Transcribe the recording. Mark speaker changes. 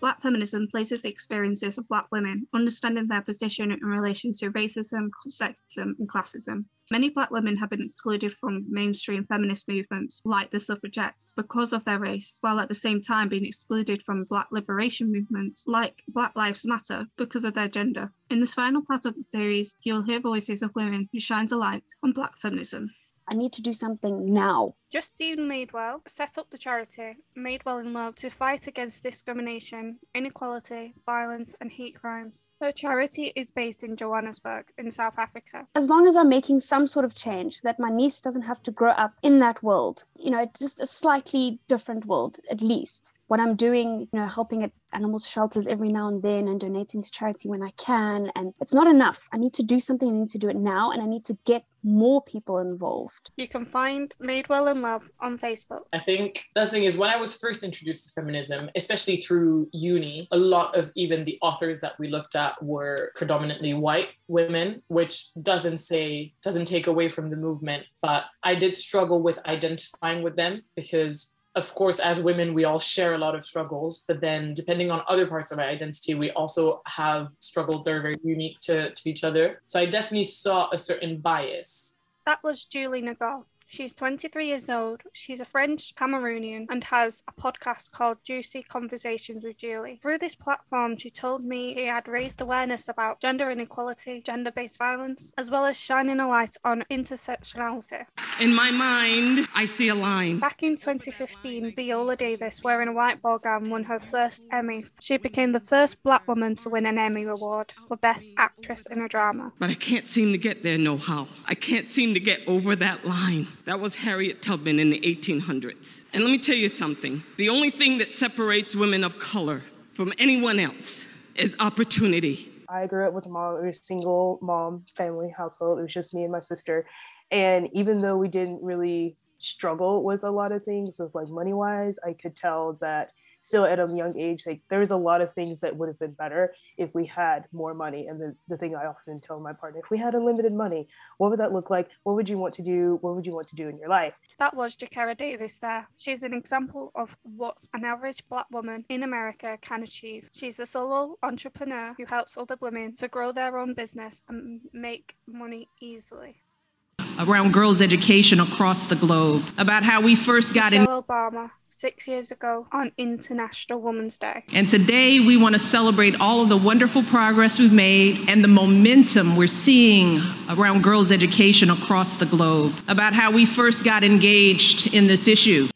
Speaker 1: Black feminism places the experiences of Black women, understanding their position in relation to racism, sexism, and classism. Many Black women have been excluded from mainstream feminist movements, like the suffragettes, because of their race, while at the same time being excluded from Black liberation movements, like Black Lives Matter, because of their gender. In this final part of the series, you'll hear voices of women who shines a light on Black feminism.
Speaker 2: I need to do something now.
Speaker 3: Justine Madewell set up the charity Madewell in Love to fight against discrimination, inequality, violence, and hate crimes. Her charity is based in Johannesburg, in South Africa.
Speaker 2: As long as I'm making some sort of change so that my niece doesn't have to grow up in that world, you know, just a slightly different world at least. What I'm doing, you know, helping at animal shelters every now and then and donating to charity when I can. And it's not enough. I need to do something. I need to do it now. And I need to get more people involved.
Speaker 3: You can find Madewell in Love on Facebook.
Speaker 4: I think that's the thing is when I was first introduced to feminism, especially through uni, a lot of even the authors that we looked at were predominantly white women, which doesn't say, doesn't take away from the movement. But I did struggle with identifying with them because of course, as women, we all share a lot of struggles, but then depending on other parts of our identity, we also have struggles that are very unique to, to each other. So I definitely saw a certain bias.
Speaker 3: That was Julie Nagal. She's 23 years old. She's a French Cameroonian and has a podcast called Juicy Conversations with Julie. Through this platform, she told me he had raised awareness about gender inequality, gender based violence, as well as shining a light on intersectionality.
Speaker 5: In my mind, I see a line.
Speaker 3: Back in 2015, Viola Davis, wearing a white ball gown, won her first Emmy. She became the first black woman to win an Emmy Award for Best Actress in a Drama.
Speaker 5: But I can't seem to get there, no how. I can't seem to get over that line. That was Harriet Tubman in the 1800s. And let me tell you something the only thing that separates women of color from anyone else is opportunity.
Speaker 6: I grew up with a mom, a single mom family household. It was just me and my sister. And even though we didn't really struggle with a lot of things of like money wise, I could tell that still at a young age, like there's a lot of things that would have been better if we had more money. And the, the thing I often tell my partner, if we had unlimited money, what would that look like? What would you want to do? What would you want to do in your life?
Speaker 3: That was Jakara Davis there. She's an example of what an average black woman in America can achieve. She's a solo entrepreneur who helps other women to grow their own business and make money easily.
Speaker 7: Around girls' education across the globe, about how we first got in.
Speaker 3: Obama, six years ago on International Women's Day.
Speaker 7: And today we want to celebrate all of the wonderful progress we've made and the momentum we're seeing around girls' education across the globe, about how we first got engaged in this issue.